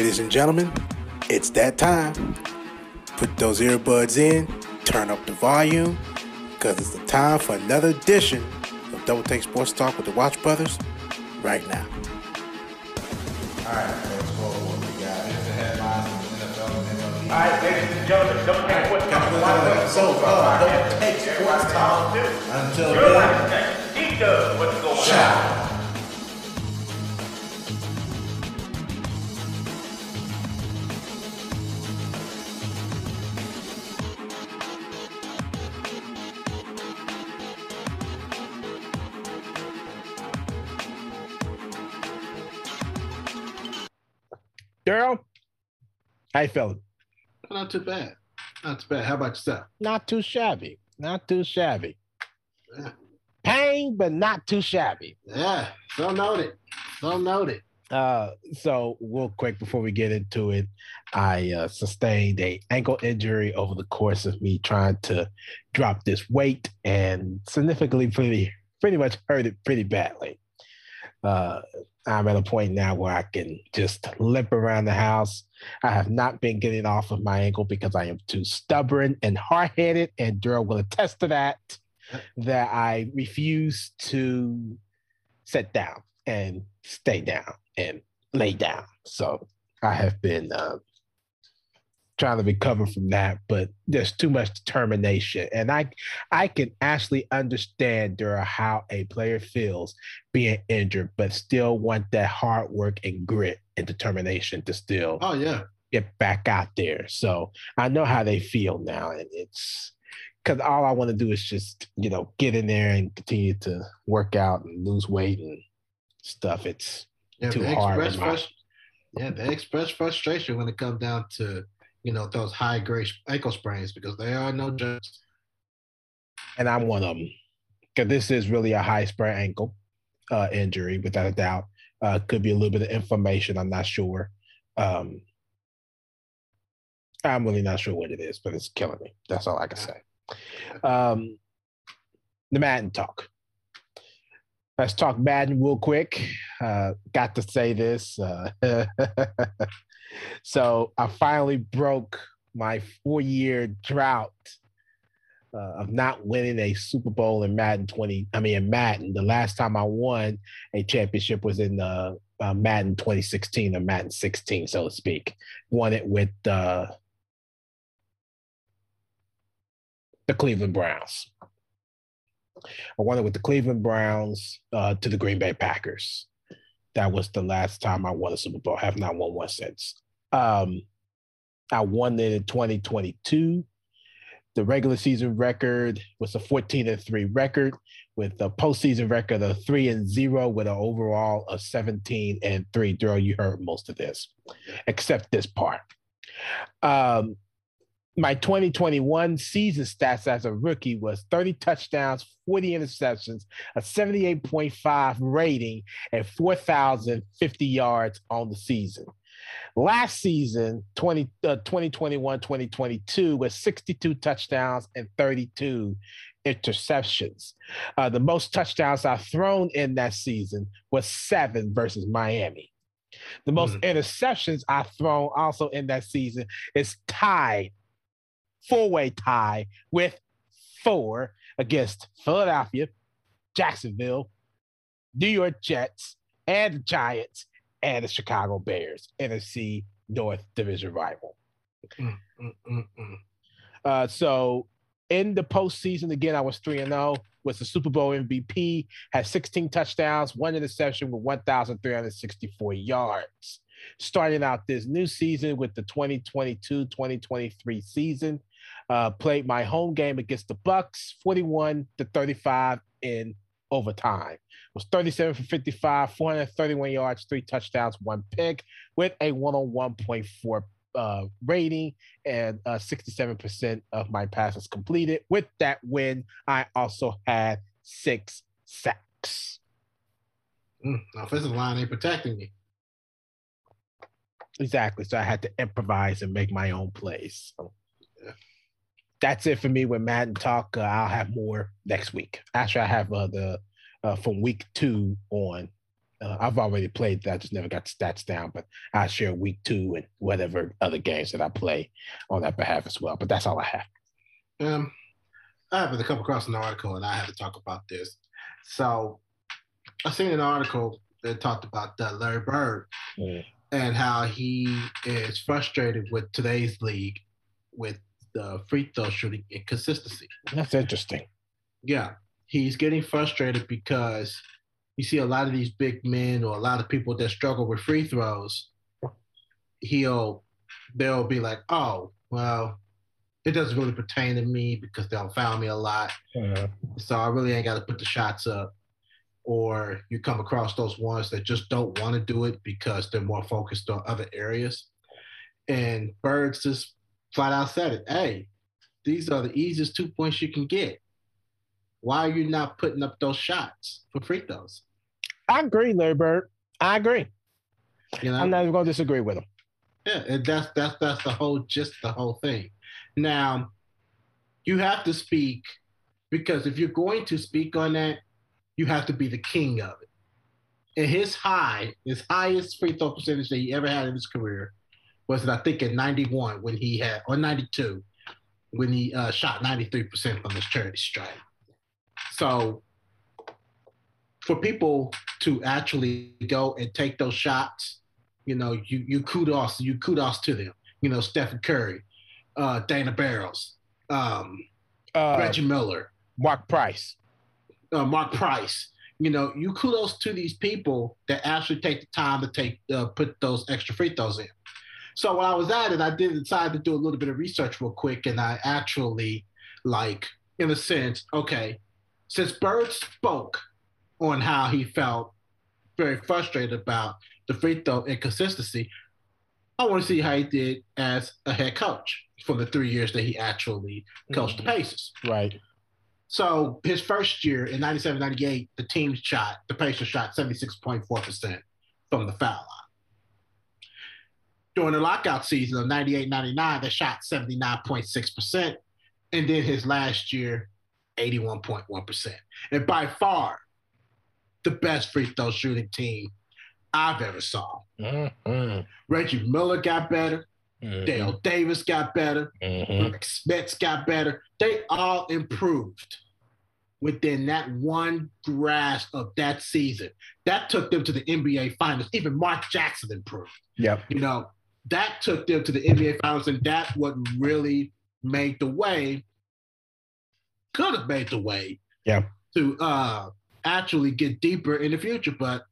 Ladies and gentlemen, it's that time. Put those earbuds in, turn up the volume, because it's the time for another edition of Double Take Sports Talk with the Watch Brothers right now. All right, let's go over what we got. Here's the headlines from the NFL and MLB. All right, ladies and gentlemen, don't take what's coming. So, uh, don't take sports talk until then. like next. D-Dub, what's going on? How you feeling? Not too bad. Not too bad. How about yourself? Not too shabby. Not too shabby. Yeah. Pain, but not too shabby. Yeah, so noted. So noted. Uh, so real quick before we get into it, I uh, sustained a ankle injury over the course of me trying to drop this weight, and significantly pretty pretty much hurt it pretty badly. Uh, I'm at a point now where I can just limp around the house. I have not been getting off of my ankle because I am too stubborn and hard headed, and Darrell will attest to that. That I refuse to sit down and stay down and lay down. So I have been uh, trying to recover from that, but there's too much determination, and I I can actually understand Darrell how a player feels being injured, but still want that hard work and grit and determination to still Oh yeah. get back out there. So I know how they feel now, and it's because all I want to do is just you know get in there and continue to work out and lose weight and stuff. It's Yeah, Too hard frust- Yeah, they express frustration when it comes down to you know those high grade ankle sprains because they are no jokes. and I'm one of them because this is really a high sprain ankle uh, injury without a doubt. Uh, could be a little bit of inflammation. I'm not sure. Um, I'm really not sure what it is, but it's killing me. That's all I can say. Um, the Madden talk. Let's talk Madden real quick. Uh, got to say this. Uh, so I finally broke my four year drought uh, of not winning a Super Bowl in Madden 20. I mean, in Madden. The last time I won a championship was in uh, uh, Madden 2016 or Madden 16, so to speak. Won it with uh, the Cleveland Browns. I won it with the Cleveland Browns uh, to the Green Bay Packers. That was the last time I won a Super Bowl. I have not won one since. Um, I won it in 2022 the regular season record was a 14 and 3 record with a postseason record of 3 and 0 with an overall of 17 and 3 Darrell, you heard most of this except this part. Um, my 2021 season stats as a rookie was 30 touchdowns 40 interceptions a 78.5 rating and 4050 yards on the season Last season, 20, uh, 2021 2022, was 62 touchdowns and 32 interceptions. Uh, the most touchdowns I've thrown in that season was seven versus Miami. The most interceptions I've thrown also in that season is tied, four way tie with four against Philadelphia, Jacksonville, New York Jets, and the Giants and the Chicago Bears, NFC North Division rival. Mm, mm, mm. Uh, so in the postseason, again, I was 3 and 0, was the Super Bowl MVP, had 16 touchdowns, one interception with 1,364 yards. Starting out this new season with the 2022 2023 season, uh, played my home game against the Bucks, 41 to 35 in overtime. Was 37 for 55, 431 yards, three touchdowns, one pick, with a 101.4 uh, rating and uh, 67% of my passes completed. With that win, I also had six sacks. Mm, offensive line ain't protecting me. Exactly. So I had to improvise and make my own plays. So. That's it for me with Madden Talk. Uh, I'll have more next week. Actually, I have uh, the uh, from week two on Uh, I've already played that, just never got the stats down, but I share week two and whatever other games that I play on that behalf as well. But that's all I have. Um, I happened to come across an article and I had to talk about this. So I seen an article that talked about uh, Larry Bird Mm. and how he is frustrated with today's league with the free throw shooting inconsistency. That's interesting. Yeah, he's getting frustrated because you see a lot of these big men or a lot of people that struggle with free throws. He'll they'll be like, oh, well, it doesn't really pertain to me because they'll foul me a lot, Uh, so I really ain't got to put the shots up. Or you come across those ones that just don't want to do it because they're more focused on other areas. And Birds just flat out said it. Hey, these are the easiest two points you can get. Why are you not putting up those shots for free throws? I agree, Larry Bird. I agree. You know, I'm not even going to disagree with him. yeah, and that's that's that's the whole just the whole thing. Now, you have to speak because if you're going to speak on that, you have to be the king of it. And his high, his highest free throw percentage that he ever had in his career was, I think, in 91 when he had, or 92 when he uh, shot 93% from his charity stripe. So, for people to actually go and take those shots, you know, you you kudos, you kudos to them. You know, Stephen Curry, uh, Dana Barros, um, Uh, Reggie Miller, Mark Price. uh, Mark Price. You know, you kudos to these people that actually take the time to take uh, put those extra free throws in. So when I was at it, I did decide to do a little bit of research real quick, and I actually, like, in a sense, okay, since Bird spoke on how he felt very frustrated about the free throw inconsistency, I want to see how he did as a head coach for the three years that he actually coached the mm-hmm. Pacers. Right. So his first year in 97, 98, the team shot, the Pacers shot 76.4% from the foul line. During the lockout season of 98, 99, they shot 79.6%. And then his last year, 81.1%. And by far, the best free throw shooting team I've ever saw. Mhm. Reggie Miller got better. Mhm. Dale Davis got better. Mhm. Rick Smits got better. They all improved within that one grasp of that season. That took them to the NBA Finals. Even Mark Jackson improved. Yep. You know, that took them to the NBA Finals, and that what really made the way, could have made the way Yeah. to uh, actually get deeper in the future, but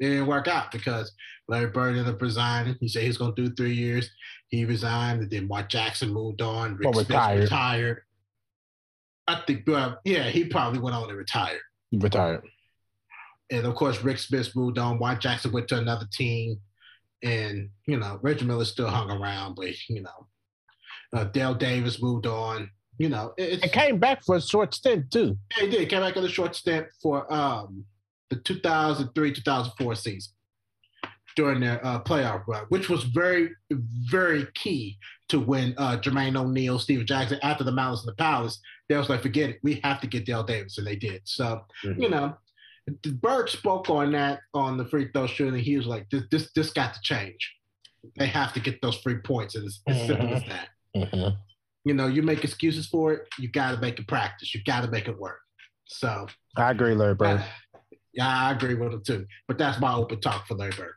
it didn't work out because Larry Bird ended up resigning. He said he's going to do three years. He resigned, and then Mark Jackson moved on. Rick Well, retired. retired. I think, well, yeah, he probably went on and retired. He retired. And of course, Rick Smits moved on. Mark Jackson went to another team. And, you know, Reggie Miller still hung around, but, you know, uh, Dale Davis moved on. You know, it- It came back for a short stint too. Yeah, he did. Came back on a short stint for um, the 2003 2004 season during their uh, playoff run, which was very, very key to when uh, Jermaine O'Neal, Steve Jackson, after the Malice in the Palace, they was like, forget it. We have to get Dale Davis. And they did. So, Mhm. you know, Bird spoke on that on the free throw shooting. He was like, this, this, this got to change. They have to get those free points. And it's as simple as that Mhm. you know, you make excuses for it, you got to make it practice. You got to make it work. So, I agree, Larry Bird. yeah, I agree with him too. But that's my open talk for Larry Bird.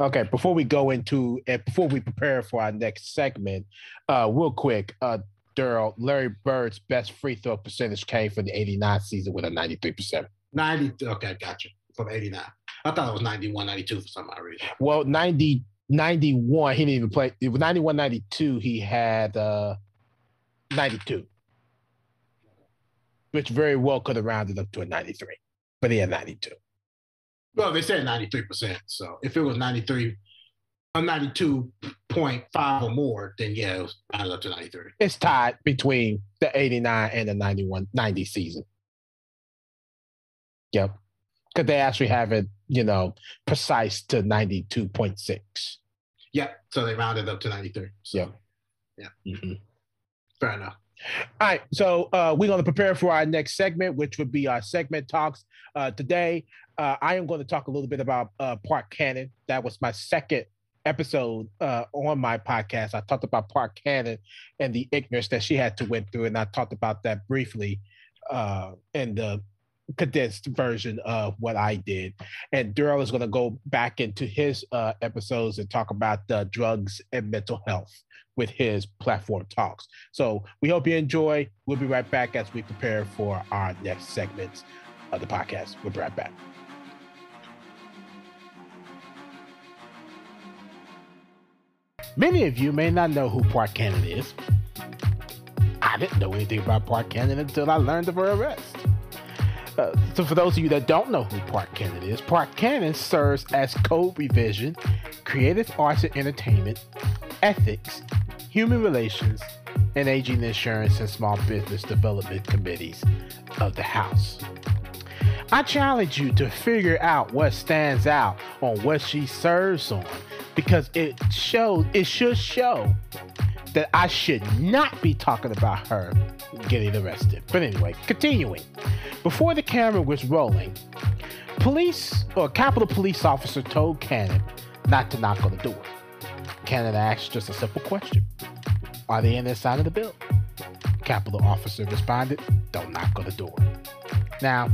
Okay, before we go into and before we prepare for our next segment, uh, real quick, uh, Darrell, Larry Bird's best free throw percentage came from the '89 season with a 93 percent. 90, okay, gotcha. From 89. I thought it was 91, 92 for some odd reason. Well, 90, 91, he didn't even play. It was 91, 92, he had uh, 92, which very well could have rounded up to a 93, but he had 92. Well, they said 93%. So if it was 93, a 92.5 or more, then yeah, it was added up to 93. It's tied between the 89 and the 91, 90 season. Yep. Because they actually have it, you know, precise to 92.6. Yep. So they rounded up to 93. So Yeah. Mhm. fair enough. All right, so uh, we're going to prepare for our next segment, which would be our segment talks. Uh, today, uh, I am going to talk a little bit about uh, Park Cannon. That was my second episode uh, on my podcast. I talked about Park Cannon and the ignorance that she had to went through, and I talked about that briefly uh, in the condensed version of what I did. And Daryl is going to go back into his uh, episodes and talk about uh, drugs and mental health with his platform talks. So we hope you enjoy. We'll be right back as we prepare for our next segments of the podcast. We'll be right back. Many of you may not know who Park Cannon is. I didn't know anything about Park Cannon until I learned of her arrest. Uh, so, for those of you that don't know who Park Cannon is, Park Cannon serves as code revision, creative arts and entertainment, ethics, human relations, and aging insurance and small business development committees of the House. I challenge you to figure out what stands out on what she serves on because it shows it should show that I should not be talking about her getting arrested. But anyway, continuing. Before the camera was rolling, police or Capitol police officer told Cannon not to knock on the door. Cannon asked just a simple question. Are they in this side of the building? Capitol officer responded, Don't knock on the door. Now,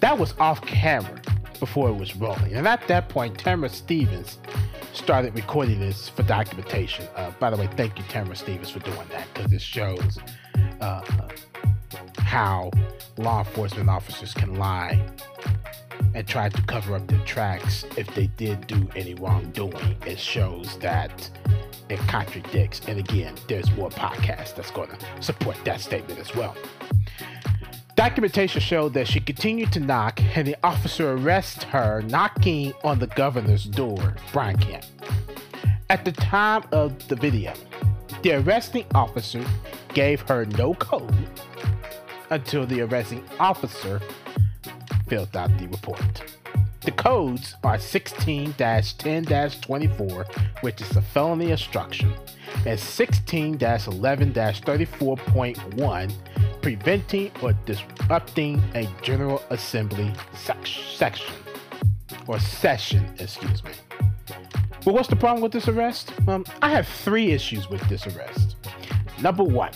that was off camera before it was rolling. And at that point, Tamara Stevens started recording this for documentation. Uh, by the way, thank you, Tamara Stevens, for doing that because it shows uh, how law enforcement officers can lie and try to cover up their tracks if they did do any wrongdoing. It shows that it contradicts. And again, there's more podcasts that's going to support that statement as well. Documentation showed that she continued to knock, and the officer arrested her knocking on the governor's door, Brian Kemp. At the time of the video, the arresting officer gave her no code until the arresting officer filled out the report. The codes are 16 10 24, which is a felony obstruction, and 16 11 34.1, preventing or disrupting a General Assembly sec- section or session, excuse me. But what's the problem with this arrest? Um, I have three issues with this arrest. Number one,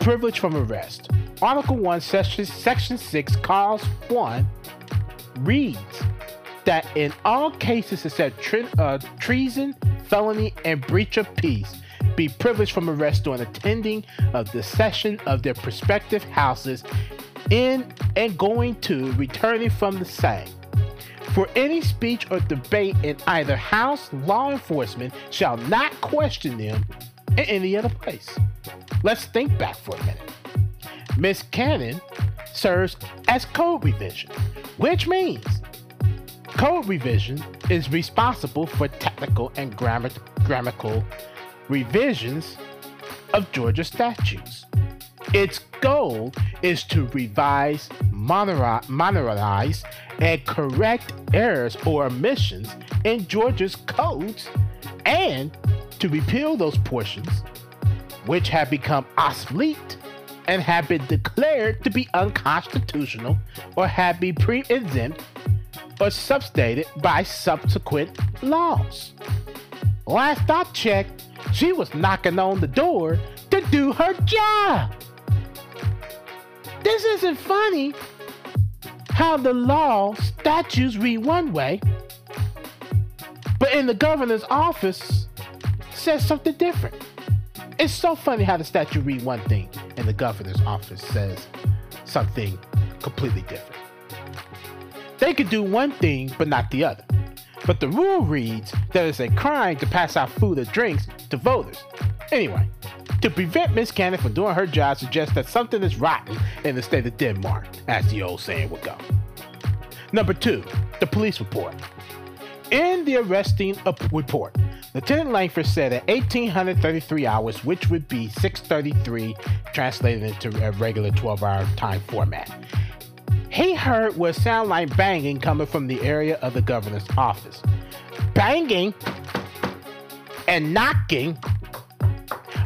privilege from arrest. Article 1, Section, Section 6, Clause 1 reads that in all cases except tre- uh, treason, felony, and breach of peace, be privileged from arrest during attending of the session of their prospective houses in and going to returning from the same. For any speech or debate in either house, law enforcement shall not question them in any other place. Let's think back for a minute. Miss Cannon serves as code revision, which means code revision is responsible for technical and grammar- grammatical revisions of Georgia statutes. Its goal is to revise, modernize, and correct errors or omissions in Georgia's codes and to repeal those portions which have become obsolete and have been declared to be unconstitutional or have been pre-exempt or substated by subsequent laws. Last I checked, she was knocking on the door to do her job. This isn't funny how the law statutes read one way, but in the governor's office says something different. It's so funny how the statute read one thing and the governor's office says something completely different. They could do one thing but not the other. But the rule reads that it's a crime to pass out food or drinks to voters. Anyway, to prevent Miss Cannon from doing her job suggests that something is rotten in the state of Denmark, as the old saying would go. Number two, the police report. In the arresting report, Lieutenant Langford said at 1833 hours, which would be 633 translated into a regular 12 hour time format, he heard what sounded like banging coming from the area of the governor's office. Banging and knocking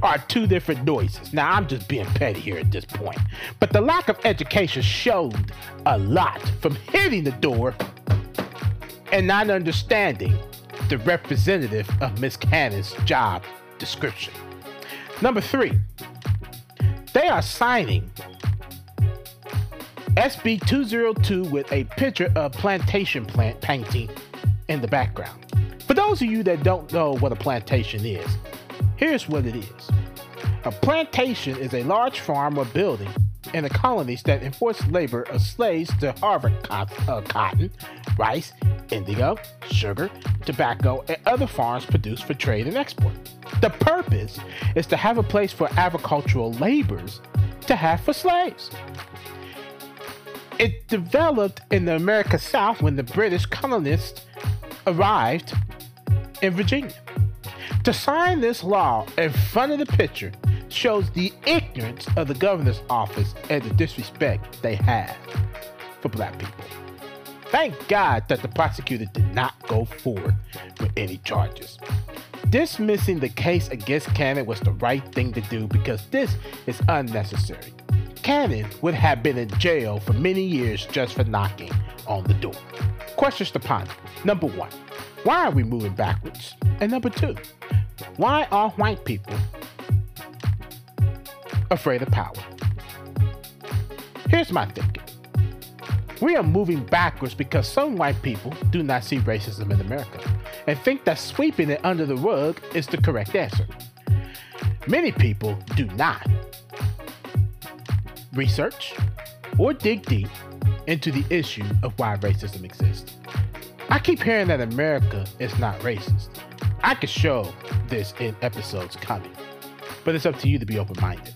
are two different noises. Now, I'm just being petty here at this point. But the lack of education showed a lot from hitting the door and not understanding the representative of Miss Cannon's job description. Number three, they are signing SB 202 with a picture of plantation plant painting in the background. For those of you that don't know what a plantation is, here's what it is. A plantation is a large farm or building in the colonies that enforced labor of slaves to harvest uh, cotton, rice, indigo, sugar, tobacco, and other farms produced for trade and export. The purpose is to have a place for agricultural laborers to have for slaves. It developed in the America South when the British colonists arrived in Virginia. To sign this law in front of the picture shows the ignorance of the governor's office and the disrespect they have for black people. Thank God that the prosecutor did not go forward with any charges. Dismissing the case against Cannon was the right thing to do because this is unnecessary. Cannon would have been in jail for many years just for knocking on the door. Questions to ponder. Number one, why are we moving backwards? And number two, why are white people afraid of power? Here's my thinking. We are moving backwards because some white people do not see racism in America and think that sweeping it under the rug is the correct answer. Many people do not research or dig deep into the issue of why racism exists. I keep hearing that America is not racist. I could show this in episodes coming, but it's up to you to be open minded.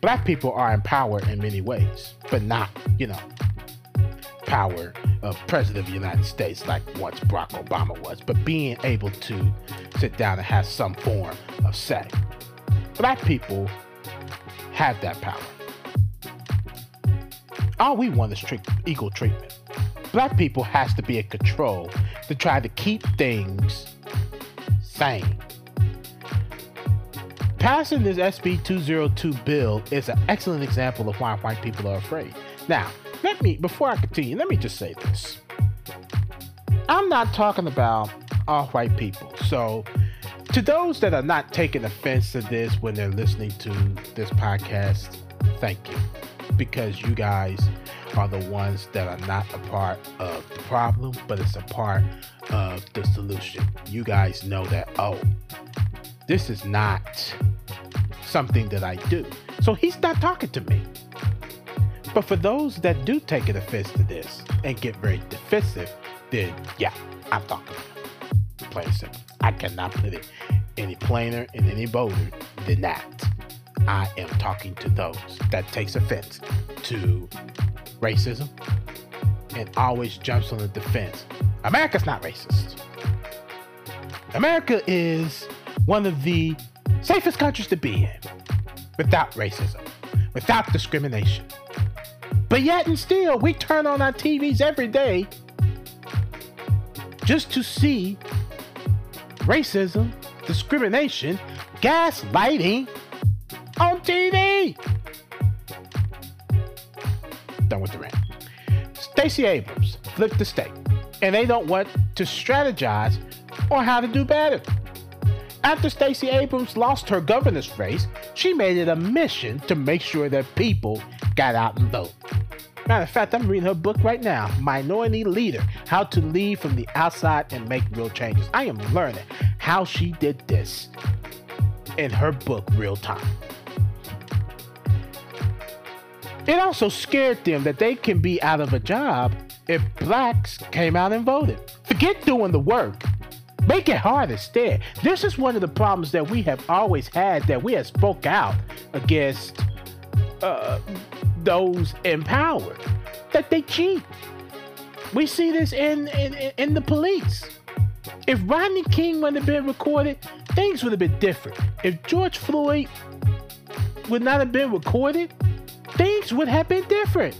Black people are empowered in many ways, but not, you know, power of president of the United States like once Barack Obama was, but being able to sit down and have some form of say. Black people have that power. All we want is treat, equal treatment. Black people has to be in control to try to keep things sane. Passing this SB 202 bill is an excellent example of why white people are afraid. Now, let me, before I continue, let me just say this. I'm not talking about all white people. So, to those that are not taking offense to this when they're listening to this podcast, thank you because you guys are the ones that are not a part of the problem, but it's a part of the solution. You guys know that, oh, this is not something that I do. So he's not talking to me. But for those that do take an offense to this and get very defensive, then yeah, I'm talking. Plain simple. I cannot put it any plainer and any bolder than that. I am talking to those that takes offense to racism and always jumps on the defense. America's not racist. America is one of the safest countries to be in without racism, without discrimination. But yet and still, we turn on our TVs every day just to see racism, discrimination, gaslighting, on TV. Done with the rant. Stacey Abrams flipped the state, and they don't want to strategize on how to do better. After Stacey Abrams lost her governor's race, she made it a mission to make sure that people got out and vote. Matter of fact, I'm reading her book right now, Minority Leader How to Lead from the Outside and Make Real Changes. I am learning how she did this in her book, Real Time. It also scared them that they can be out of a job if blacks came out and voted. Forget doing the work. Make it hard instead. This is one of the problems that we have always had that we have spoke out against uh, those in power, that they cheat. We see this in, in, in the police. If Rodney King wouldn't have been recorded, things would have been different. If George Floyd would not have been recorded, things would have been different.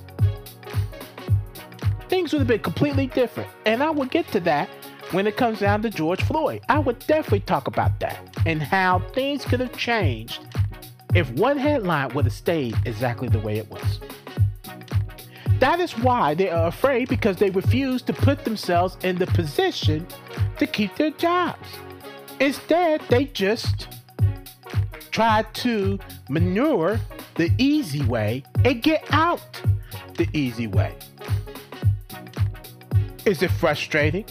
Things would have been completely different. And I will get to that when it comes down to George Floyd. I would definitely talk about that and how things could have changed if one headline would have stayed exactly the way it was. That is why they are afraid because they refuse to put themselves in the position to keep their jobs. Instead, they just try to manure the easy way and get out the easy way. Is it frustrating?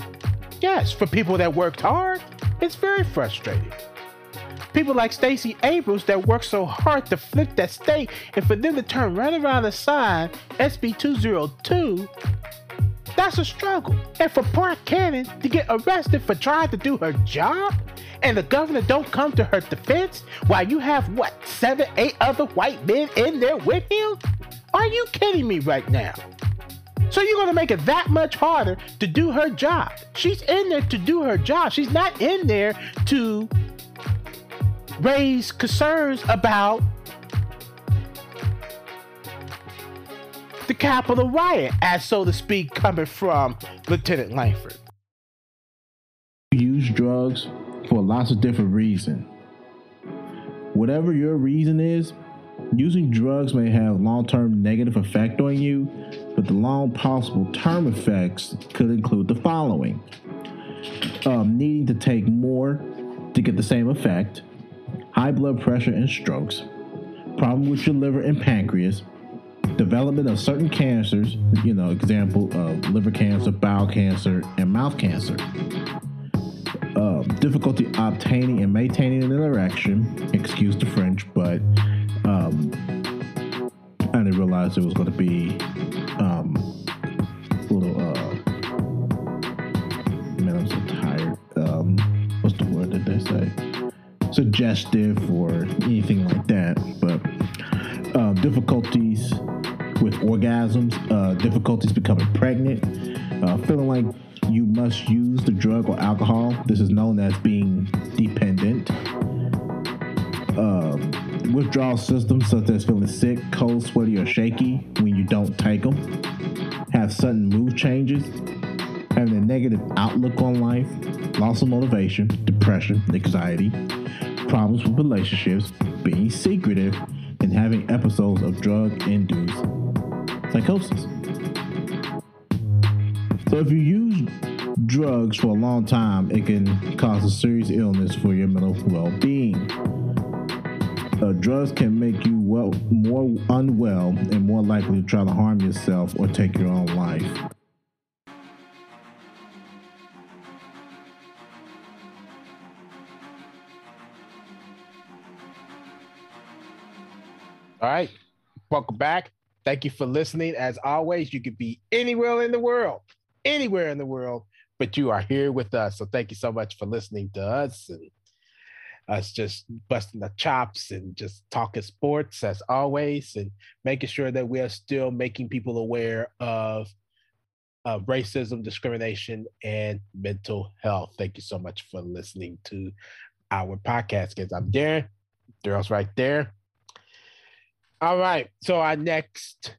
Yes, for people that worked hard, it's very frustrating. People like Stacey Abrams that worked so hard to flip that state, and for them to turn right around and sign SB 202, that's a struggle. And for Park Cannon to get arrested for trying to do her job, and the governor don't come to her defense while you have what seven, eight other white men in there with him? Are you kidding me right now? So you're gonna make it that much harder to do her job. She's in there to do her job. She's not in there to raise concerns about the Capitol riot, as so to speak, coming from Lieutenant Langford. Use drugs for lots of different reasons. Whatever your reason is, using drugs may have long-term negative effect on you, but the long possible term effects could include the following: um, needing to take more to get the same effect, high blood pressure and strokes, problem with your liver and pancreas, development of certain cancers, you know, example of liver cancer, bowel cancer, and mouth cancer. Um, difficulty obtaining and maintaining an erection. Excuse the French, but um, I didn't realize it was going to be um, a little. Uh, man, I'm so tired. Um, what's the word that they say? Suggestive or anything like that, but uh, difficulties with orgasms, uh, difficulties becoming pregnant, uh, feeling like you must use the drug or alcohol. This is known as being dependent. Um, withdrawal symptoms such as feeling sick, cold, sweaty, or shaky when you don't take them. Have sudden mood changes. Having a negative outlook on life. Loss of motivation, depression, anxiety. Problems with relationships. Being secretive. And having episodes of drug induced psychosis. So if you use drugs for a long time, it can cause a serious illness for your mental well-being. Uh, drugs can make you well more unwell and more likely to try to harm yourself or take your own life. All right. Welcome back. Thank you for listening. As always, you could be anywhere in the world, anywhere in the world, but you are here with us. So thank you so much for listening to us and us just busting the chops and just talking sports as always and making sure that we are still making people aware of racism, discrimination, and mental health. Thank you so much for listening to our podcast, kids. I'm Darren. Darrell's right there. All right. So our next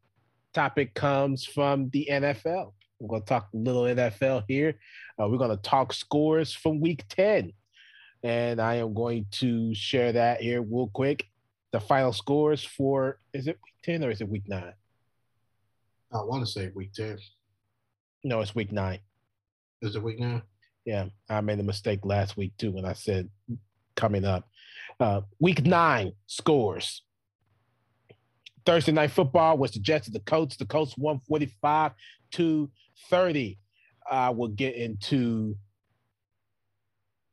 topic comes from the NFL. We're going to talk a little NFL here. Uh, we're going to talk scores from week 10. And I am going to share that here real quick. The final scores for, is it week 10 or is it week 9? I want to say week 10. No, it's week 9. Is it week 9? Yeah, I made a mistake last week too when I said coming up. Uh, week 9 scores. Thursday night football was the Jets and the Colts. The Colts 145 to 30. I will get into,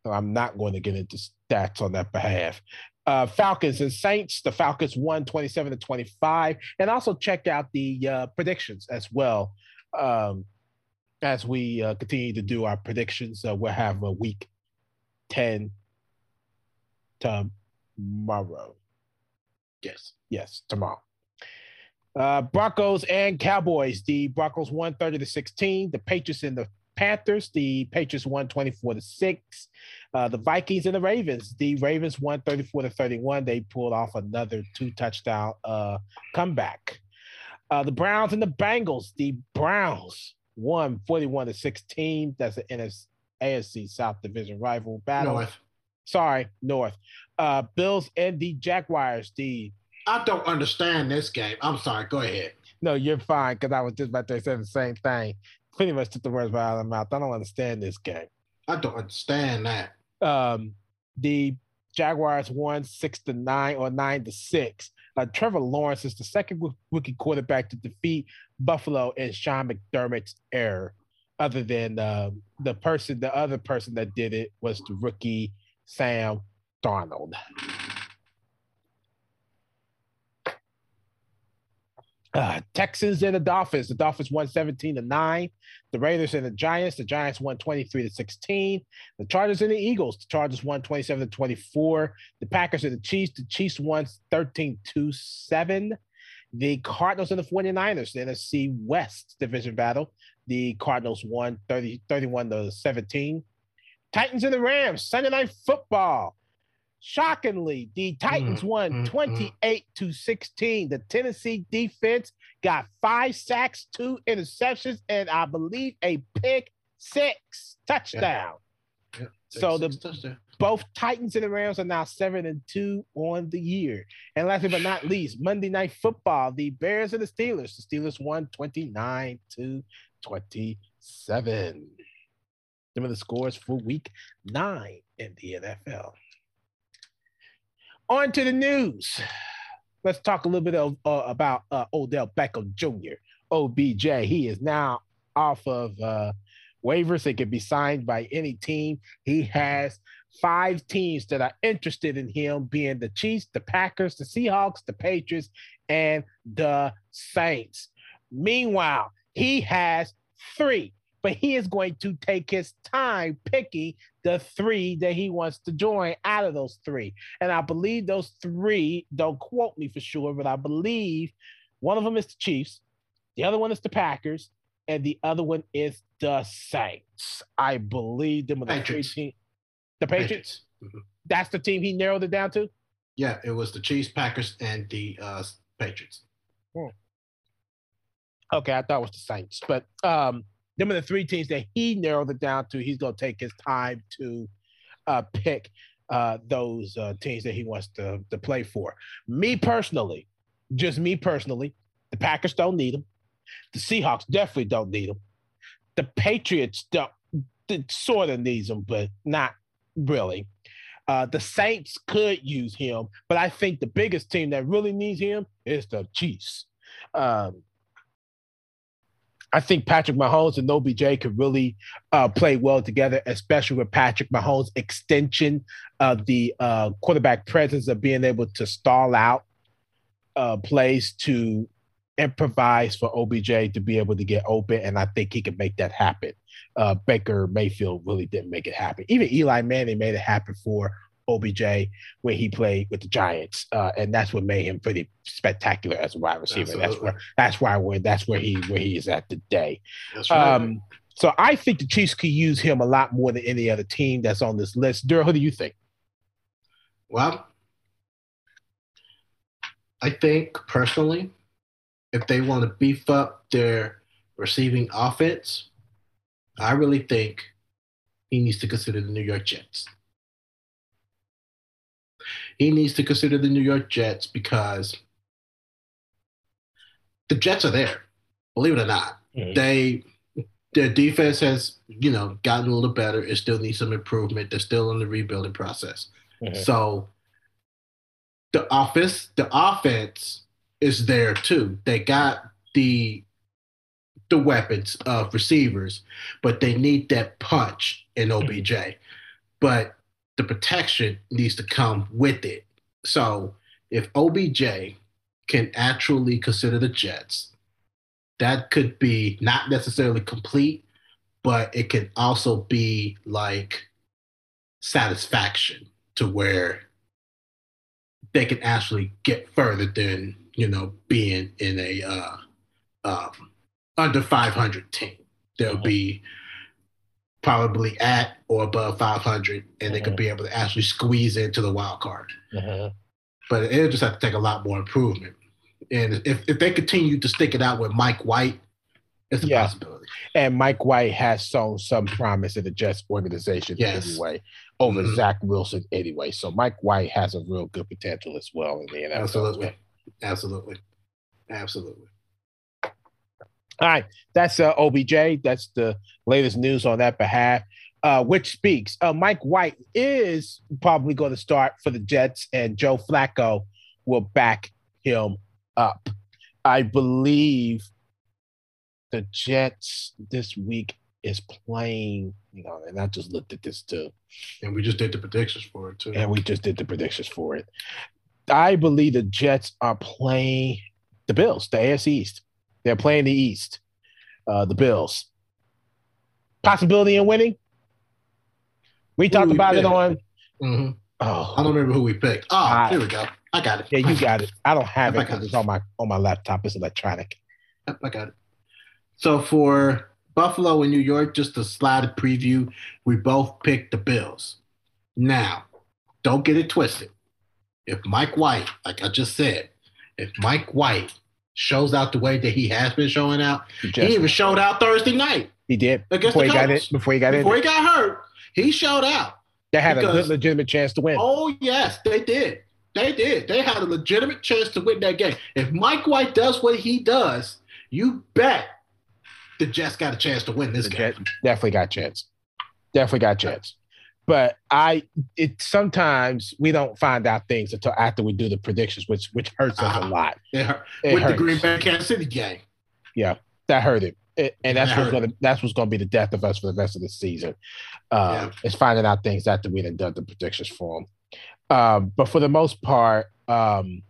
I'm not going to get into stats on that behalf. Uh, Falcons and Saints, the Falcons won 27 to 25. And also check out the uh, predictions as well. Um, as we uh, continue to do our predictions, uh, we'll have a week 10 tomorrow. Yes, yes, tomorrow. Uh, Broncos and Cowboys. The Broncos won 30 to 16. The Patriots and the Panthers. The Patriots won 24 to 6. Uh, the Vikings and the Ravens. The Ravens won 34 to 31. They pulled off another two touchdown uh, comeback. Uh, the Browns and the Bengals. The Browns won 41 to 16. That's the NFC, AFC South Division rival battle. North. Sorry, North. Uh, Bills and the Jaguars. The I don't understand this game. I'm sorry. Go ahead. no, you're fine because I was just about to say the same thing. Pretty much took the words right out of my mouth. I don't understand this game. I don't understand that. Um, the Jaguars won six to nine or nine to six. Uh, Trevor Lawrence is the second rookie quarterback to defeat Buffalo in Sean McDermott's error. Other than um, the person, the other person that did it was the rookie Sam Darnold. Uh, Texans and the Dolphins. The Dolphins won 17 to 9. The Raiders and the Giants. The Giants won 23 to 16. The Chargers and the Eagles. The Chargers won 27 to 24. The Packers and the Chiefs. The Chiefs won 13 to 7. The Cardinals and the 49ers, the NFC West division battle. The Cardinals won 30, 31 to 17. Titans and the Rams, Sunday night football. Shockingly, the Titans Mm, won mm, mm. 28 to 16. The Tennessee defense got five sacks, two interceptions, and I believe a pick six touchdown. Yep. So the- touchdown. Both Titans and the Rams are now seven and two on the year. And last but not least, Monday night football, the Bears and the Steelers. The Steelers won 29 to 27. Some of the scores for week nine in the NFL. On to the news. Let's talk a little bit of, uh, about uh, Odell Beckham Jr. OBJ. He is now off of uh, waivers. It can be signed by any team. He has five teams that are interested in him, being the Chiefs, the Packers, the Seahawks, the Patriots, and the Saints. Meanwhile, he has three, but he is going to take his time picking the three that he wants to join out of those three. And I believe those three, don't quote me for sure, but I believe one of them is the Chiefs, the other one is the Packers, and the other one is the Saints. I believe them are the Patriots. teams. The Patriots? Mhm. That's the team he narrowed it down to? Yeah, it was the Chiefs, Packers, and the uh, Patriots. Okay, I thought it was the Saints. But um, them are the three teams that he narrowed it down to. He's going to take his time to uh, pick uh, those uh, teams that he wants to, to play for. Me personally, just me personally, the Packers don't need him. The Seahawks definitely don't need him. The Patriots don't, sort of needs him, but not really. Uh, the Saints could use him, but I think the biggest team that really needs him is the Chiefs. Um, I think Patrick Mahomes and OBJ could really uh, play well together, especially with Patrick Mahomes' extension of the uh, quarterback presence of being able to stall out uh, plays to improvise for OBJ to be able to get open, and I think he can make that happen. Uh, Baker Mayfield really didn't make it happen. Even Eli Manning made it happen for OBJ where he played with the Giants, uh, and that's what made him pretty spectacular as a wide receiver. That's where that's why where that's where he where he is at today. That's right. Um, so I think the Chiefs could use him a lot more than any other team that's on this list. Darrell, who do you think? Well, I think personally, if they want to beef up their receiving offense, I really think he needs to consider the New York Jets. He needs to consider the New York Jets because the Jets are there. Believe it or not, Mhm. they their defense has you know gotten a little better. It still needs some improvement. They're still in the rebuilding process. Mhm. So the office, the offense is there too. They got the the weapons of receivers, but they need that punch in OBJ. But the protection needs to come with it. So if OBJ can actually consider the Jets, that could be not necessarily complete, but it can also be like satisfaction to where they can actually get further than you know being in a uh, um, under 500 team. They'll Mhm. be probably at or above 500, and they could Mhm. be able to actually squeeze into the wild card. Mhm. But it'll just have to take a lot more improvement. And if, if they continue to stick it out with Mike White, It's a Yeah. possibility. And Mike White has shown some promise in the Jets organization Yes. anyway, over Mhm. Zach Wilson anyway. So Mike White has a real good potential as well in the NFL. Absolutely. Absolutely. Absolutely. All right, that's uh, OBJ. That's the latest news on that behalf. Uh, which speaks, uh, Mike White is probably going to start for the Jets, and Joe Flacco will back him up. I believe the Jets this week is playing. You know, and I just looked at this too, And we just did the predictions for it too. and we just did the predictions for it. I believe the Jets are playing the Bills, the AFC East. They're playing the East, uh, the Bills. Possibility in winning. We Who talked we about it on. Mhm. Oh, I don't remember who we picked. Oh, I- here we go. I got it. yeah, you got it. I don't have it because it. it's on my on my laptop. It's electronic. Yep, I got it. So for Buffalo and New York, just a slide preview, we both picked the Bills. Now, don't get it twisted. If Mike White, like I just said, if Mike White shows out the way that he has been showing out, he even showed out Thursday night he did against before he got it. Before he got Before he got hurt, he showed out. they had a good legitimate chance to win. Oh, yes, they did. They did. They had a legitimate chance to win that game. If Mike White does what he does, you bet the Jets got a chance to win this The game. Jets definitely got chance. Definitely got chance. But I it sometimes we don't find out things until after we do the predictions, which which hurts us a Uh-huh. lot. It hurt. It with hurts. the Green Bay Kansas City game. Yeah, that hurt it. It- and that's That what's gonna that's what's gonna be the death of us for the rest of the season. Uh, Is finding out things after we done done the predictions for them. Um, but for the most part, um,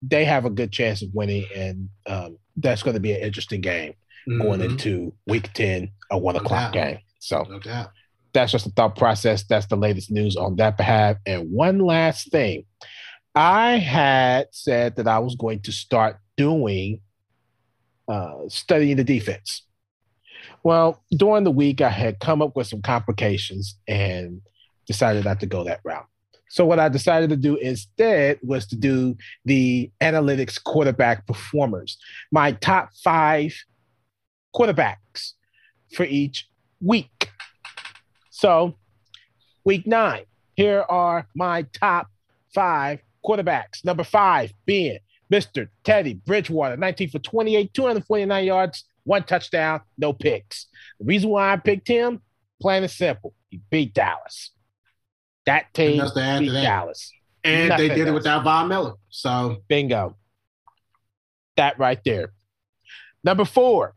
they have a good chance of winning, and um, that's going to be an interesting game going Mhm. into Week Ten, a one o'clock game. So No doubt. That's just the thought process. That's the latest news on that behalf. And one last thing, I had said that I was going to start doing uh, studying the defense. Well, during the week, I had come up with some complications and decided not to go that route. So what I decided to do instead was to do the analytics quarterback performers, my top five quarterbacks for each week. So, week nine, here are my top five quarterbacks. Number five being Mr. Teddy Bridgewater, 19 for 28, 249 yards, one touchdown, no picks. The reason why I picked him, plain and simple, he beat Dallas. That team Nothing to add to beat that. Dallas. And Nothing they did it without Von Miller. So Bingo. That right there. Number four,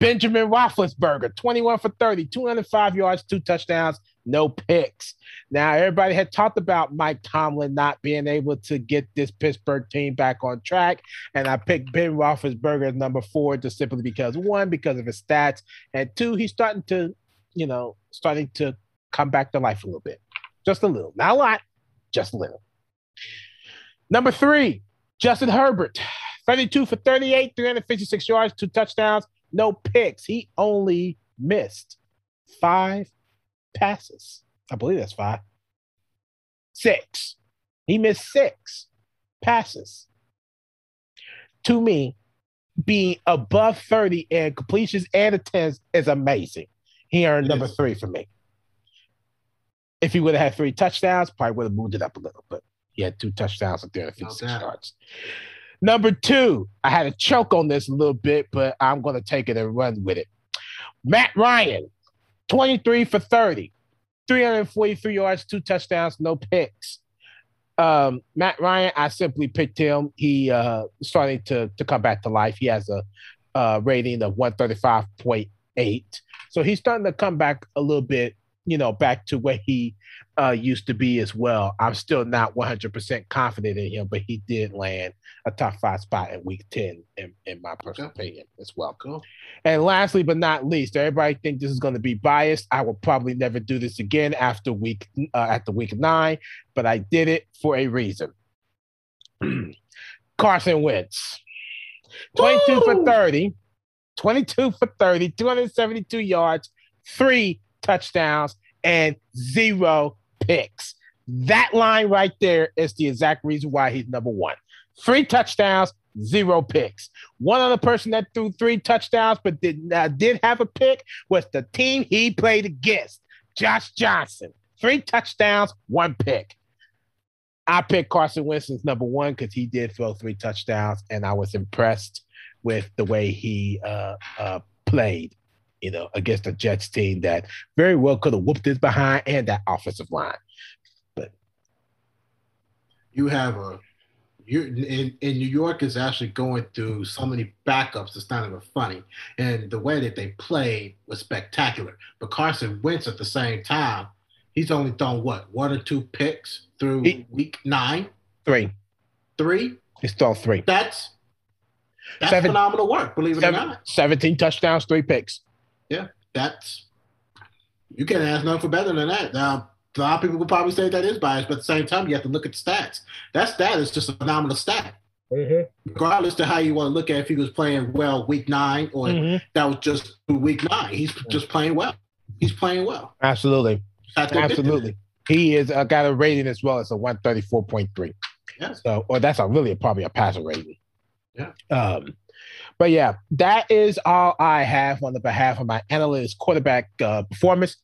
Benjamin Roethlisberger, 21 for 30, 205 yards, two touchdowns, no picks. Now, everybody had talked about Mike Tomlin not being able to get this Pittsburgh team back on track. And I picked Ben Roethlisberger as number four just simply because, one, because of his stats, and two, he's starting to, you know, starting to come back to life a little bit. Just a little. Not a lot, just a little. Number three, Justin Herbert, 32 for 38, 356 yards, two touchdowns, no picks. He only missed five passes. I believe that's five. Six. He missed six passes. To me, being above 30 in completions and attempts is amazing. He earned number three for me. If he would have had three touchdowns, probably would have moved it up a little, but he had two touchdowns and 356 No doubt. yards. Number two, I had a choke on this a little bit, but I'm going to take it and run with it. Matt Ryan, 23 for 30, 343 yards, two touchdowns, no picks. Um, Matt Ryan, I simply picked him. He uh starting to to come back to life. He has a uh rating of 135.8. So he's starting to come back a little bit, you know, back to where he uh used to be as well. I'm still not 100% confident in him, but he did land a top five spot in week 10 in, in my personal opinion as well. Cool. And lastly, but not least, everybody think this is going to be biased. I will probably never do this again after week uh, after week nine, but I did it for a reason. Carson Wentz, 22 for 30, 22 for 30, 272 yards, three touchdowns, and zero picks. That line right there is the exact reason why he's number one. Three touchdowns, zero picks. One other person that threw three touchdowns but did uh, did have a pick was the team he played against, Josh Johnson. Three touchdowns, one pick. I picked Carson Wentz as number one because he did throw three touchdowns, and I was impressed with the way he uh, uh, played. You know, against the Jets team that very well could have whooped his behind and that offensive line. But you have a you in, in New York is actually going through so many backups. It's not even funny, and the way that they played was spectacular. But Carson Wentz at the same time, he's only thrown what one or two picks through He- week nine, three, three. he's thrown three. That's that's Seven- phenomenal work. Believe it or not, 17 touchdowns, three picks. That's you can't ask nothing for better than that. Now, a lot of people will probably say that is biased, but at the same time, you have to look at the stats. That stat is just a phenomenal stat. regardless to how you want to look at if he was playing well week nine or Mhm. that was just week nine. He's just playing well. He's playing well. Absolutely. Have to admit Absolutely. He is uh, got a rating as well as a 134.3. Yeah. So, or that's a really probably a passer rating. Yeah. Um, but yeah, that is all I have on the behalf of my analyst quarterback uh, performance.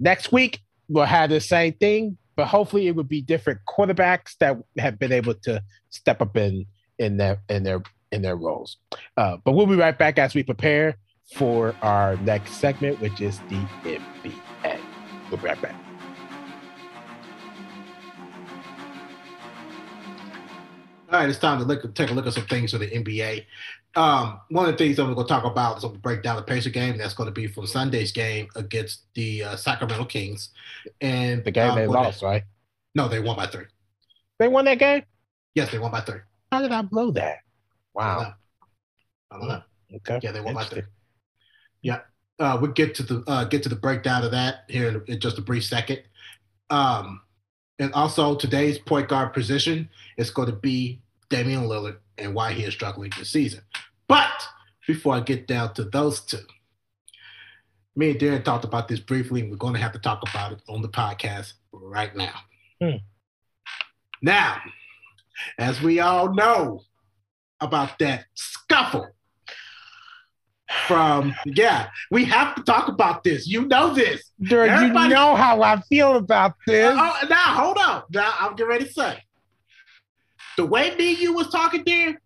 Next week we'll have the same thing, but hopefully it would be different quarterbacks that have been able to step up in in their in their in their roles. Uh, but we'll be right back as we prepare for our next segment, which is the NBA. We'll be right back. All right, it's time to look take a look at some things for the NBA. Um, one of the things I'm going to talk about is to break down the Pacer game. That's going to be from Sunday's game against the uh, Sacramento Kings. And The game um, they lost, right? No, they won by three. They won that game. Yes, they won by three. How did I blow that? I Wow. don't know. I don't know. Okay. Yeah, they won by three. Yeah. uh, we'll get to the uh, get to the breakdown of that here in, in just a brief second. Um, and also today's point guard position is going to be Damian Lillard and why he is struggling this season. But before I get down to those two, me and Darren talked about this briefly, and we're going to have to talk about it on the podcast right now. Hmm. Now, as we all know about that scuffle from yeah, we have to talk about this. You know this. Dude, you know how I feel about this. Oh, now hold on. Now I'm getting ready to say. The way me and you was talking there,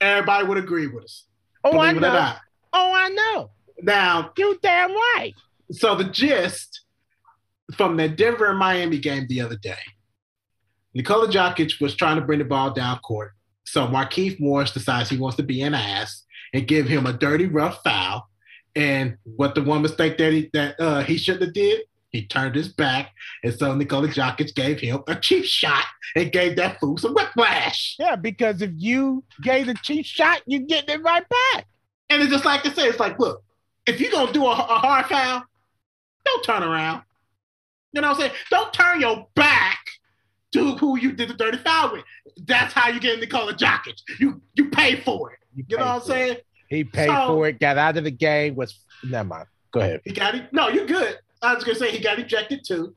everybody would agree with us. oh, I Believe it or know. Oh, I know. Now, You damn right. so the gist from the Denver and Miami game the other day, Nikola Jokic was trying to bring the ball down court. So Markieff Morris decides he wants to be an ass and give him a dirty, rough foul. And what the one mistake that he that uh, he shouldn't have did, he turned his back, and so Nikola Jokic gave him a cheap shot and gave that fool some whiplash. Yeah, because if you gave the cheap shot, you get it right back. And it's just like I say, it's like, look, if you're gonna do a, a hard foul, don't turn around. You know what I'm saying? Don't turn your back to who you did the dirty foul with. That's how you get Nikola Jokic. You you pay for it. You know what I'm saying? He paid So- for it, got out of the game, was never mind. Go ahead. He got it. No, you're good. I was gonna say he got ejected too.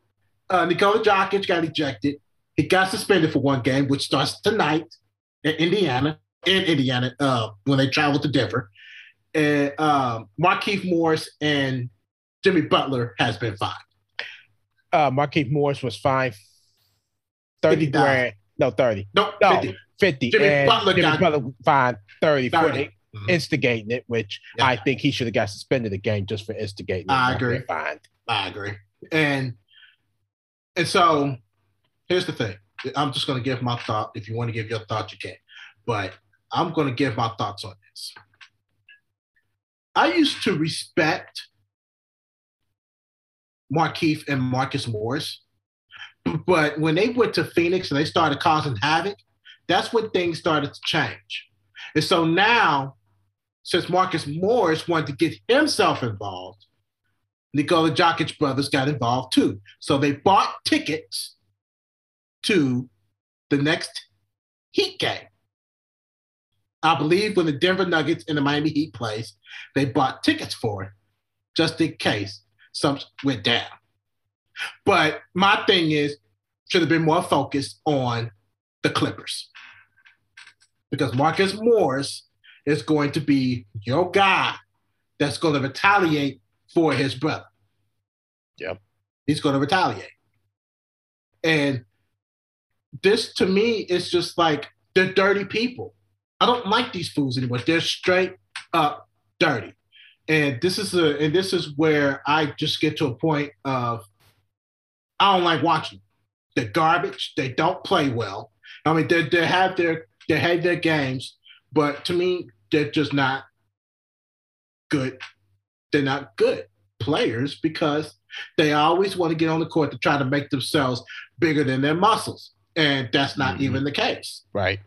Uh, Nikola Jokic got ejected. He got suspended for one game, which starts tonight in Indiana. In Indiana, uh, when they travel to Denver, and um, Markieff Morris and Jimmy Butler has been fined. Uh Marquise Morris was fined 30 grand. No, 30. No, No. 50. 50. Jimmy and Butler Jimmy got- Butler fined 30 30. Mhm. instigating it, which Yeah. I think he should have got suspended a game just for instigating. I agree. get Fined. I agree. And and so here's the thing. I'm just gonna give my thought. If you want to give your thought, you can. But I'm gonna give my thoughts on this. I used to respect Markieff and Marcus Morris, but when they went to Phoenix and they started causing havoc, that's when things started to change. And so now, since Marcus Morris wanted to get himself involved, Nikola Jokic brothers got involved too. So they bought tickets to the next Heat game. I believe when the Denver Nuggets and the Miami Heat plays, they bought tickets for it just in case something went down. But my thing is, should have been more focused on the Clippers. because Marcus Morris is going to be your guy that's going to retaliate for his brother. Yep. He's going to retaliate. And this to me is just like they're dirty people. I don't like these fools anymore. They're straight up dirty. And this is a and this is where I just get to a point of I don't like watching. They're garbage. They don't play well. I mean, they they have their they have their games, but to me, they're just not good. They're not good players because they always want to get on the court to try to make themselves bigger than their muscles. And that's not Mhm. even the case. Right.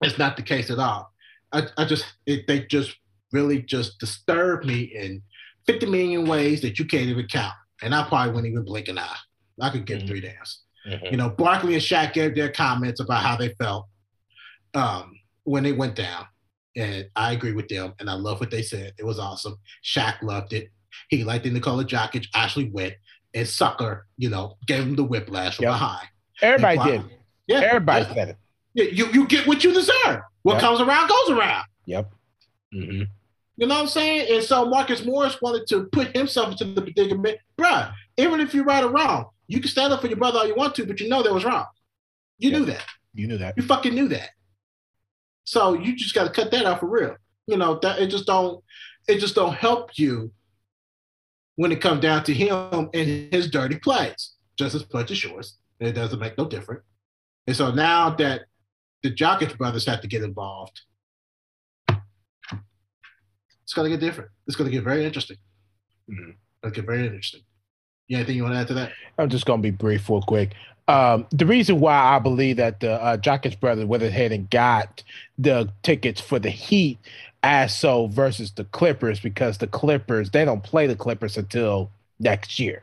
It's not the case at all. I, I just, it, they just really just disturb me in 50 million ways that you can't even count. And I probably wouldn't even blink an eye. I could give Mhm. three damns. Mhm. You know, Barkley and Shaq gave their comments about how they felt um, when they went down. And I agree with them. And I love what they said. It was awesome. Shaq loved it. He liked the Nikola Jokic actually went and sucker, you know, gave him the whiplash from Yep. behind. Everybody did. Yeah. Everybody yeah. said it. You, you get what you deserve. What Yep. comes around goes around. Yep. hmm You know what I'm saying? And so Marcus Morris wanted to put himself into the predicament. Bruh, even if you're right or wrong, you can stand up for your brother all you want to, but you know that was wrong. You Yeah. knew that. You knew that. You fucking knew that. So you just got to cut that out for real. You know that it just don't it just don't help you when it comes down to him and his dirty plays, just as much as yours. It doesn't make no difference. And so now that the Jokic brothers have to get involved, it's gonna get different. It's gonna get very interesting. Mhm. It'll get very interesting. You anything you want to add to that? I'm just gonna be brief, real quick. Um, the reason why I believe that the uh, Jokic brothers went ahead and got the tickets for the Heat as so versus the Clippers because the Clippers they don't play the Clippers until next year.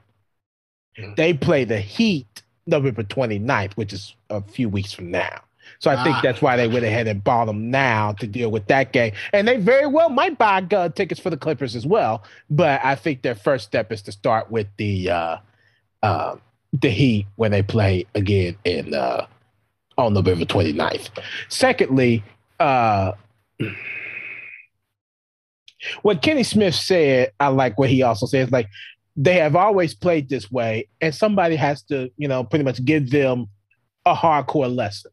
Mhm. They play the Heat November 29th, which is a few weeks from now. So I think Ah. that's why they went ahead and bought them now to deal with that game. And they very well might buy uh, tickets for the Clippers as well. But I think their first step is to start with the uh, uh, the Heat when they play again in uh, on November 29th. Secondly, uh, what Kenny Smith said, I like what he also says, like they have always played this way, and somebody has to, you know, pretty much give them a hardcore lesson.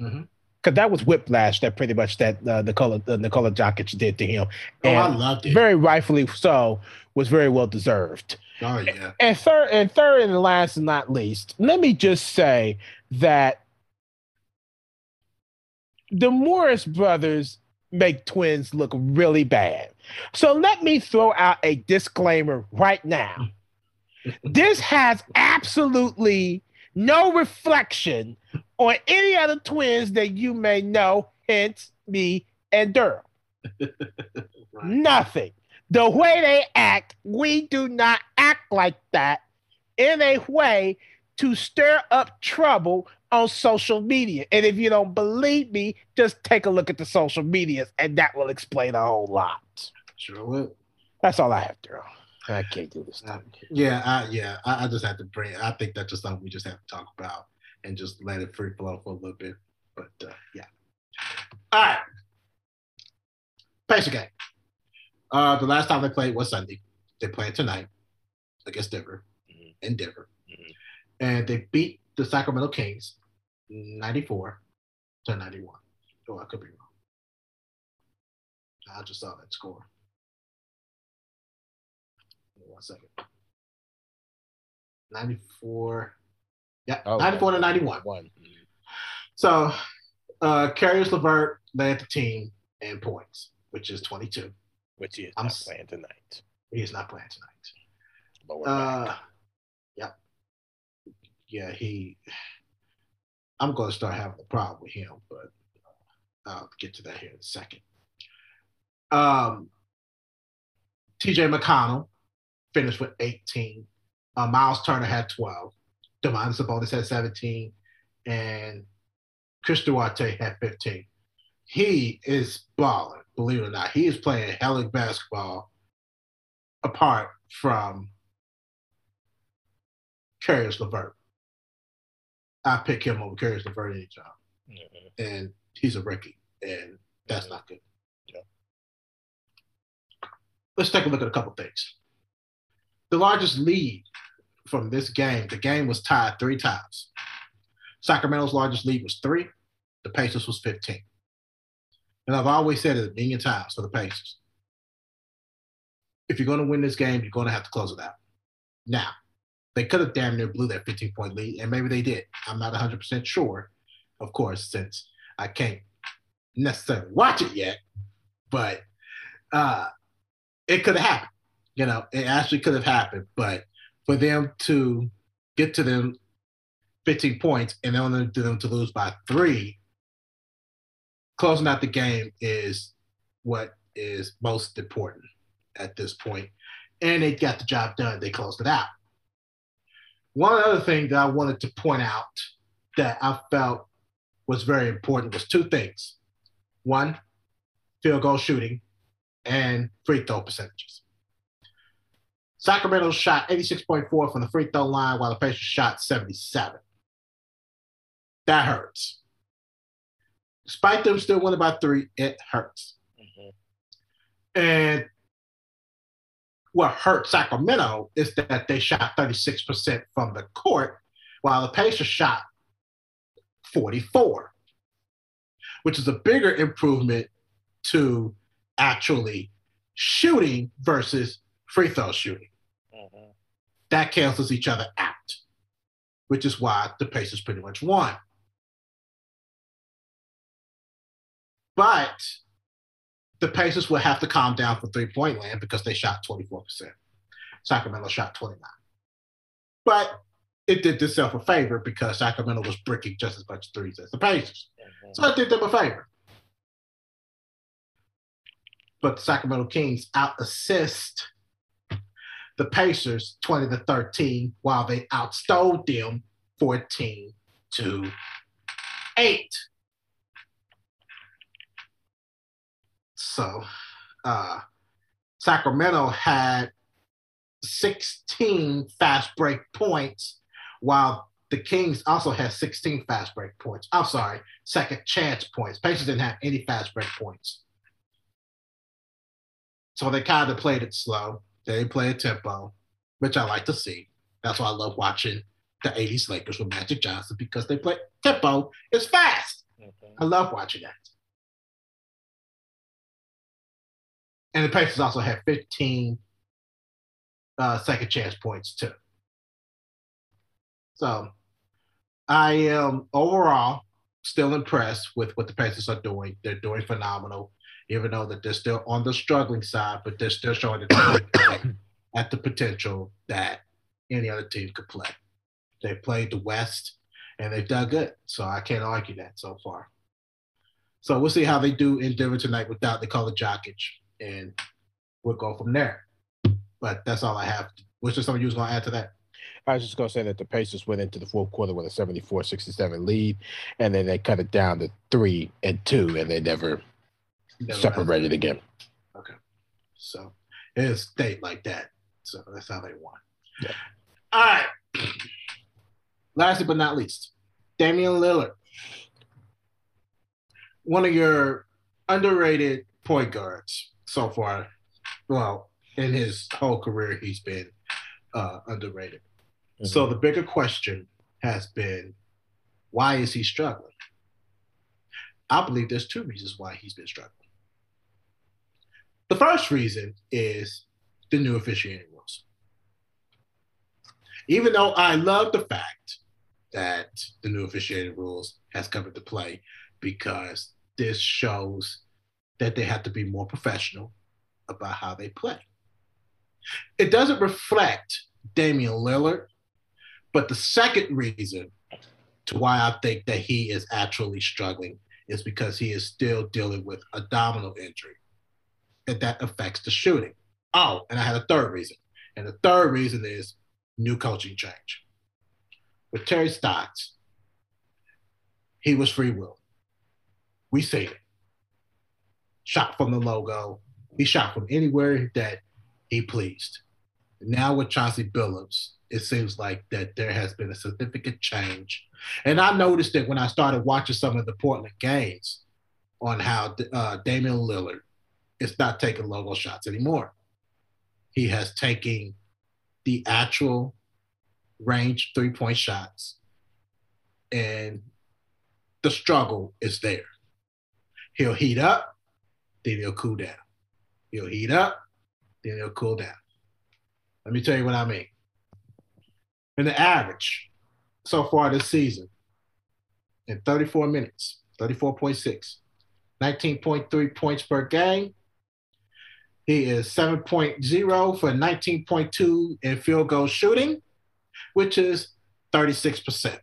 Mm-hmm. Because that was whiplash that pretty much that uh, Nikola uh, Nikola Jokic did to him, Oh, I and loved it. very rightfully so, was very well deserved. Oh yeah. And third, and third, and last and not least, let me just say that the Morris brothers make twins look really bad. So let me throw out a disclaimer right now. This has absolutely no reflection on any other twins that you may know, hence me and Durham. Nothing. The way they act, we do not act like that in a way to stir up trouble on social media. And if you don't believe me, just take a look at the social medias, and that will explain a whole lot. Sure will. That's all I have, Darrell. I can't do this. Uh, yeah, I, yeah. I, I just have to bring. I think that's just something we just have to talk about and just let it free flow for a little bit. But uh, yeah. All right. Pacer game. Uh, the last time they played was Sunday. They playing tonight against Denver Mhm. in Denver, Mhm. and they beat the Sacramento Kings, ninety-four to ninety-one. Oh, I could be wrong. I just saw that score. One second. 94. Yeah, Oh, 94 to 91. One. So, uh, Caris LeVert led the team in points, which is 22. Which he is I'm not playing tonight. He is not playing tonight. But we're Uh, back. yep. Yeah, he. I'm going to start having a problem with him, but I'll get to that here in a second. Um, TJ McConnell finished with 18. Uh, Miles Turner had 12. Domantas Sabonis had 17. And Chris Duarte had 15. He is balling, believe it or not. He is playing hellish basketball apart from Caris LeVert. I pick him over Caris LeVert any time, Mhm. and he's a rookie. and that's not good. Let's take a look at a couple things. The largest lead from this game, the game was tied three times. Sacramento's largest lead was three. The Pacers was 15. And I've always said it a million times for the Pacers. If you're going to win this game, you're going to have to close it out. Now, they could have damn near blew that 15 point lead, and maybe they did. I'm not 100% sure, of course, since I can't necessarily watch it yet, but uh, it could have happened. You know, it actually could have happened, but for them to get to them 15 points and then to them to lose by three, closing out the game is what is most important at this point. And they got the job done. They closed it out. One other thing that I wanted to point out that I felt was very important was two things. One, field goal shooting and free throw percentages. Sacramento shot 86.4 from the free throw line, while the Pacers shot 77. That hurts. Despite them still winning by three, it hurts. Mm-hmm. And what hurt Sacramento is that they shot 36% from the court, while the Pacers shot 44, which is a bigger improvement to actually shooting versus free throw shooting. Mm-hmm. That cancels each other out, which is why the Pacers pretty much won. But the Pacers will have to calm down for three point land because they shot 24%. Sacramento shot 29. But it did itself a favor because Sacramento was bricking just as much threes as the Pacers. Mm-hmm. So it did them a favor. But the Sacramento Kings out assist the Pacers 20 to 13 while they outstole them 14 to 8. So uh, Sacramento had 16 fast break points, while the Kings also had 16 fast break points. I'm sorry, second chance points. Pacers didn't have any fast break points. So they kind of played it slow. They played tempo, which I like to see. That's why I love watching the 80s Lakers with Magic Johnson because they play tempo is fast. I love watching that. And the Pacers also had 15 uh, second chance points too. So I am overall still impressed with what the Pacers are doing. They're doing phenomenal, even though that they're still on the struggling side, but they're still showing they're at the potential that any other team could play. They played the West and they've done good. So I can't argue that so far. So we'll see how they do in Denver tonight without Nikola Jokic, and we'll go from there. But that's all I have. Was there something you was going to add to that? I was just going to say that the Pacers went into the fourth quarter with a 74 67 lead, and then they cut it down to three and two, and they never, Never separated again. Okay. So it stayed like that. So that's how they won. Yeah. All right. Lastly but not least, Damian Lillard. One of your underrated point guards so far. Well, in his whole career, he's been uh, underrated. So the bigger question has been, why is he struggling? I believe there's two reasons why he's been struggling. The first reason is the new officiating rules. Even though I love the fact that the new officiating rules has come into play because this shows that they have to be more professional about how they play. It doesn't reflect Damian Lillard, but the second reason to why I think that he is actually struggling is because he is still dealing with abdominal injury and that affects the shooting. Oh, and I had a third reason. And the third reason is new coaching change. With Terry Stotts, he was free will. We see it. Shot from the logo. He shot from anywhere that he pleased. Now with Chauncey Billups, it seems like that there has been a significant change. And I noticed that when I started watching some of the Portland games, on how uh, Damian Lillard is not taking logo shots anymore. He has taken the actual range three point shots, and the struggle is there. He'll heat up, then he'll cool down. He'll heat up, then he'll cool down. Let me tell you what I mean. In the average so far this season, in 34 minutes, 34.6, 19.3 points per game. He is 7.0 for 19.2 in field goal shooting, which is 36%.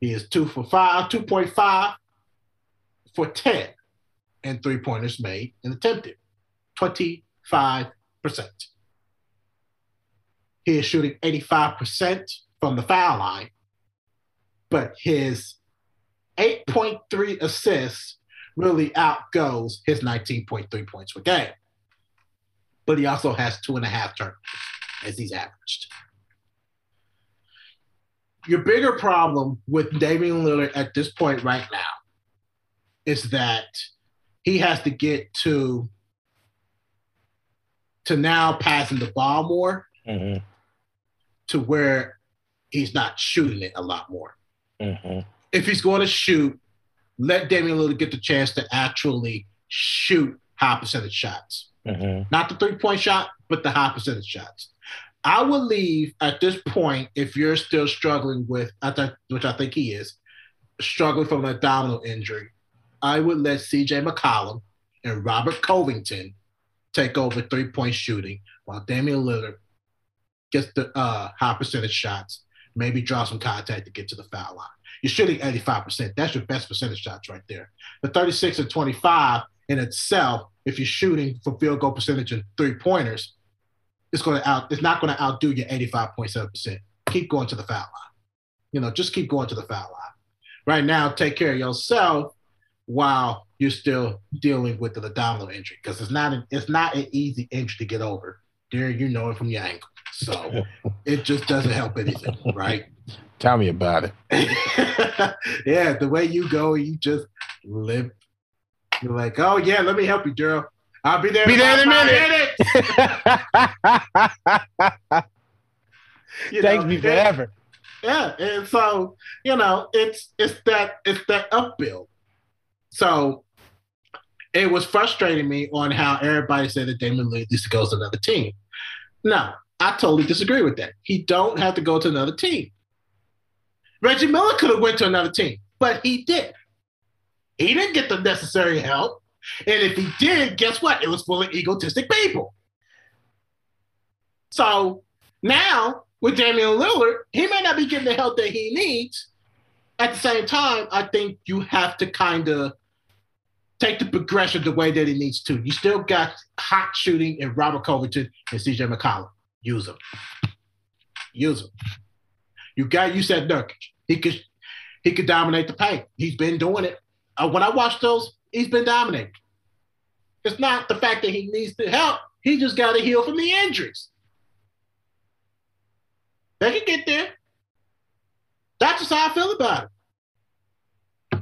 He is two for five, 2.5 for 10 and three pointers made and attempted, 25%. He is shooting 85% from the foul line, but his 8.3 assists really outgoes his 19.3 points per game. But he also has two and a half turnovers as he's averaged. Your bigger problem with Damian Lillard at this point right now is that he has to get to to now passing the ball more Mm-hmm. to where he's not shooting it a lot more. Mm-hmm. if he's going to shoot, let Damian Lillard get the chance to actually shoot high percentage shots. Mm-hmm. Not the three point shot, but the high percentage shots. I would leave at this point if you're still struggling with, I think, which I think he is, struggling from an abdominal injury. I would let CJ McCollum and Robert Covington take over three point shooting while Damian Lillard gets the uh, high percentage shots, maybe draw some contact to get to the foul line. You're shooting 85%. That's your best percentage shots right there. The 36 and 25 in itself, if you're shooting for field goal percentage and three pointers, it's going to out. It's not going to outdo your 85.7%. Keep going to the foul line. You know, just keep going to the foul line. Right now, take care of yourself while you're still dealing with the abdominal injury because it's not an, it's not an easy injury to get over. There, you know it from your ankle, so it just doesn't help anything, right? Tell me about it. yeah, the way you go, you just live. You're like, oh yeah, let me help you, girl. I'll be there. Be there in a minute. You Thanks know, me forever. Yeah, and so you know, it's it's that it's that upbuild. So it was frustrating me on how everybody said that Damon Lee needs to go to another team. No, I totally disagree with that. He don't have to go to another team. Reggie Miller could have went to another team, but he did. He didn't get the necessary help, and if he did, guess what? It was full of egotistic people. So now with Damian Lillard, he may not be getting the help that he needs. At the same time, I think you have to kind of take the progression the way that it needs to. You still got hot shooting in Robert Covington and CJ McCollum. Use them. Use them. You got you said Nurkic. He could he could dominate the paint. He's been doing it. Uh, when I watch those, he's been dominating. It's not the fact that he needs the help. He just got to heal from the injuries. They can get there. That's just how I feel about it.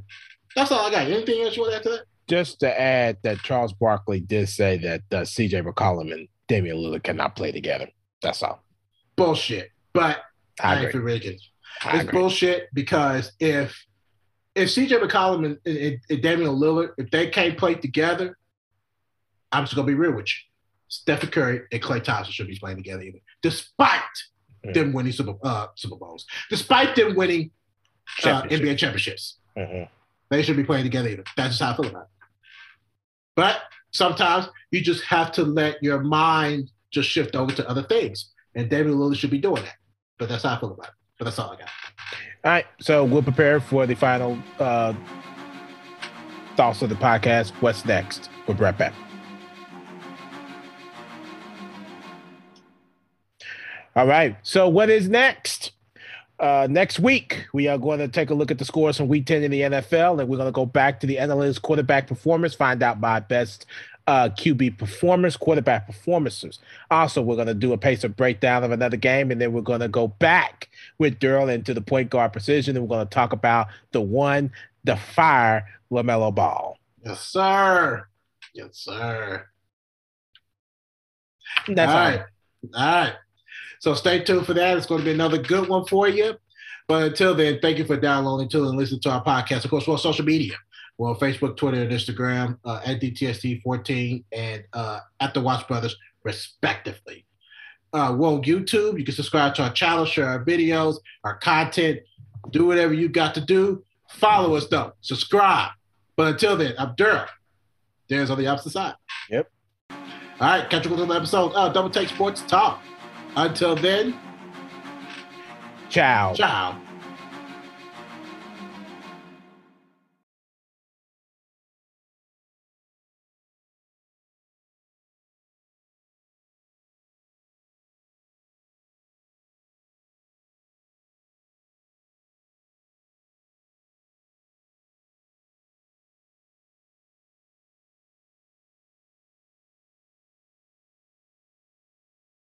That's all I got. Anything else you want to add to that? Just to add that Charles Barkley did say that uh, CJ McCollum and Damian Lillard cannot play together. That's all. Bullshit. But I I agree. Riggins. It's agree. bullshit because if if CJ McCollum and, and, and Damian Lillard, if they can't play together, I'm just gonna be real with you. Stephen Curry and Klay Thompson should be playing together either, despite Mm. them winning Super uh, Super Bowls, despite them winning uh, NBA championships. Mhm. They should be playing together either. That's just how I feel about it. But sometimes you just have to let your mind just shift over to other things. And David Lillard should be doing that. But that's how I feel about it. But that's all I got. All right, so we'll prepare for the final uh, thoughts of the podcast. What's next? We'll be right back. All right, so what is next? Uh, next week, we are going to take a look at the scores from Week 10 in the NFL, and we're going to go back to the analytics quarterback performance, find out my best uh, QB performers, quarterback performances. Also, we're going to do a Pacers breakdown of another game, and then we're going to go back with Darrell into the point guard precision, and we're going to talk about the one, the fire LaMelo Ball. Yes, sir. Yes, sir. That's all all. right. All right. So stay tuned for that. It's going to be another good one for you. But until then, thank you for downloading to and listening to our podcast. Of course, we're on social media. We're on Facebook, Twitter, and Instagram uh, at DTST14 and uh, at the Watch Brothers, respectively. Uh, we're on YouTube. You can subscribe to our channel, share our videos, our content, do whatever you got to do. Follow us, though. Subscribe. But until then, I'm Darren. There's on the opposite side. Yep. All right, catch you with another episode of Double Take Sports Talk. Until then, Ciao. ciao.